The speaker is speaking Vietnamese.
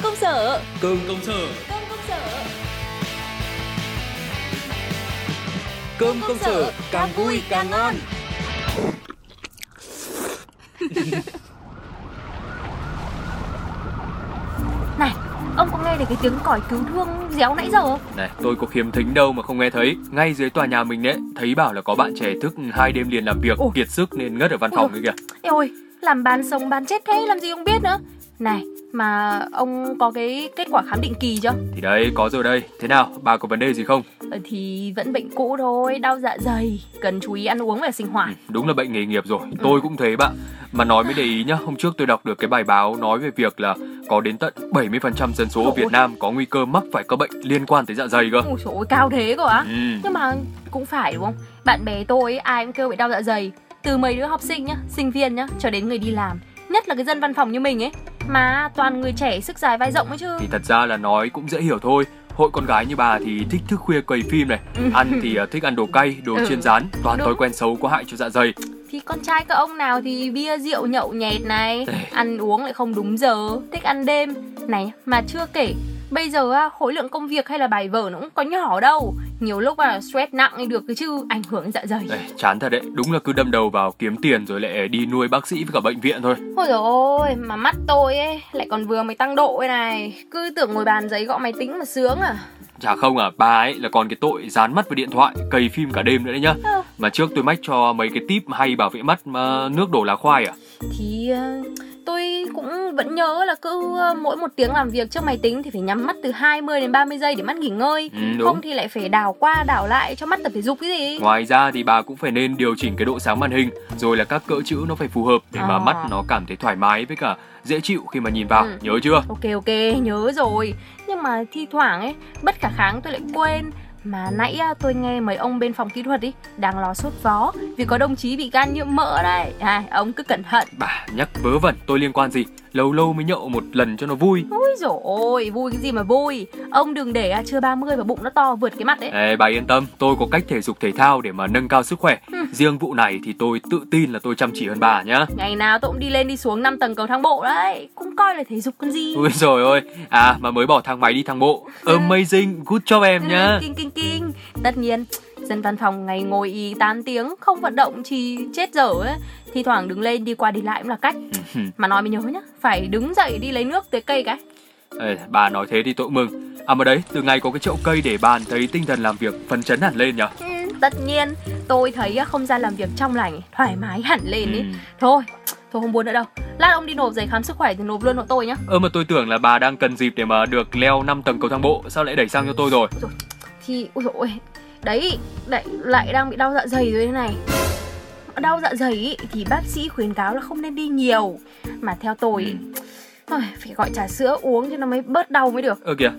sở. Cơm công sở. Cơm công sở. Cơm công sở càng vui càng ngon. Này Ông có nghe được cái tiếng còi cứu thương réo nãy giờ không? Này tôi có khiếm thính đâu mà không nghe thấy. Ngay dưới tòa nhà mình đấy Thấy bảo là có bạn trẻ thức hai đêm liền làm việc Ôi. Kiệt sức nên ngất ở văn Ôi phòng ấy kìa. Ê ôi Làm bán sống bán chết thế làm gì ông biết nữa Này mà ông có cái kết quả khám định kỳ chưa? Thì đấy có rồi đây. Thế nào bà có vấn đề gì không? Ờ, Thì vẫn bệnh cũ thôi Đau dạ dày Cần chú ý ăn uống và sinh hoạt. Ừ, Đúng là bệnh nghề nghiệp rồi. Tôi cũng thế bạn. Mà nói mới để ý nhá Hôm trước tôi đọc được cái bài báo nói về việc là Có đến tận 70% dân số ở Ôi. Việt Nam Có nguy cơ mắc phải các bệnh liên quan tới dạ dày cơ. Ôi trời ơi, cao thế cơ á. Ừ. Nhưng mà cũng phải đúng không? Bạn bè tôi ai cũng kêu bị đau dạ dày. Từ mấy đứa học sinh nhá, sinh viên nhá Cho đến người đi làm. Nhất là cái dân văn phòng như mình ấy Mà toàn người trẻ sức dài vai rộng ấy chứ Thì thật ra là nói cũng dễ hiểu thôi Hội con gái như bà thì thích thức khuya quầy phim này Ăn thì à, thích ăn đồ cay, đồ Ừ. chiên rán Toàn Đúng. thói quen xấu có hại cho dạ dày Thì con trai các ông nào thì bia rượu nhậu nhẹt này. Ăn uống lại không đúng giờ Thích ăn đêm Này mà chưa kể Bây giờ á, khối lượng công việc hay là bài vở nó cũng có nhỏ đâu. Nhiều lúc là stress nặng được cái chứ Ảnh hưởng dạ dày. Đây, chán thật đấy, đúng là cứ đâm đầu vào kiếm tiền rồi lại đi nuôi bác sĩ với cả bệnh viện thôi. Ôi dồi ôi, mà mắt tôi ấy lại còn vừa mới tăng độ ấy này. Cứ tưởng ngồi bàn giấy gõ máy tính mà sướng à. Chả không à, bà ấy là còn cái tội dán mắt vào điện thoại, cày phim cả đêm nữa đấy nhá. Ờ. Mà trước tôi mách cho mấy cái tip hay bảo vệ mắt mà nước đổ lá khoai à. Thì ờ, tôi cũng vẫn nhớ là cứ ờ, mỗi một tiếng làm việc trước máy tính thì phải nhắm mắt từ 20 đến 30 giây để mắt nghỉ ngơi Ừ, đúng. Không thì lại phải đảo qua đảo lại cho mắt tập thể dục cái gì Ngoài ra thì bà cũng phải nên điều chỉnh cái độ sáng màn hình Rồi là các cỡ chữ nó phải phù hợp để mà À. mắt nó cảm thấy thoải mái với cả dễ chịu khi mà nhìn vào, Ừ. nhớ chưa? Ok ok, nhớ rồi Nhưng mà thi thoảng ấy, bất khả kháng tôi lại quên mà nãy á, tôi nghe mấy ông bên phòng kỹ thuật ý đang lo sốt vó vì có đồng chí bị gan nhiễm mỡ đấy. À, ông cứ cẩn thận. Bà nhắc vớ vẩn tôi liên quan gì Lâu lâu mới nhậu một lần cho nó vui Ôi dồi ôi, vui cái gì mà vui. Ông đừng để à, chưa 30 và bụng nó to vượt cái mặt đấy. Ê, bà yên tâm, tôi có cách thể dục thể thao để mà nâng cao sức khỏe. Ừ. Riêng vụ này thì tôi tự tin là tôi chăm chỉ hơn bà nhá. Ngày nào tôi cũng đi lên đi xuống 5 tầng cầu thang bộ đấy. Cũng coi là thể dục con gì. Ui rồi ôi, à mà mới bỏ thang máy đi thang bộ. Amazing, good job em nhá. Ừ, kinh kinh kinh. Tất nhiên, dân văn phòng ngày ngồi y 8 tiếng không vận động thì chết dở ấy. Thi thoảng đứng lên đi qua đi lại cũng là cách. Ừ. Mà nói mới nhớ nhá, phải đứng dậy đi lấy nước tới cây cái. Ê, bà nói thế thì tôi mừng. À mà đấy, từ ngày có cái chậu cây để bàn thấy tinh thần làm việc phấn chấn hẳn lên nhở. Ừ, tất nhiên, tôi thấy á, không gian làm việc trong lành, thoải mái hẳn lên ý. Ừ. Thôi, thôi không buồn nữa đâu. Lát ông đi nộp giấy khám sức khỏe thì nộp luôn hộ tôi nhá. Ơ mà tôi tưởng là bà đang cần dịp để mà được leo 5 tầng cầu thang bộ, sao lại đẩy sang cho tôi rồi? Thì, ôi dồi ôi, đấy, lại, lại đang bị đau dạ dày rồi thế này. Đau dạ dày ý, thì bác sĩ khuyến cáo là không nên đi nhiều. Mà theo tôi ý, ôi, phải gọi trà sữa uống cho nó mới bớt đau mới được. Ơ kìa,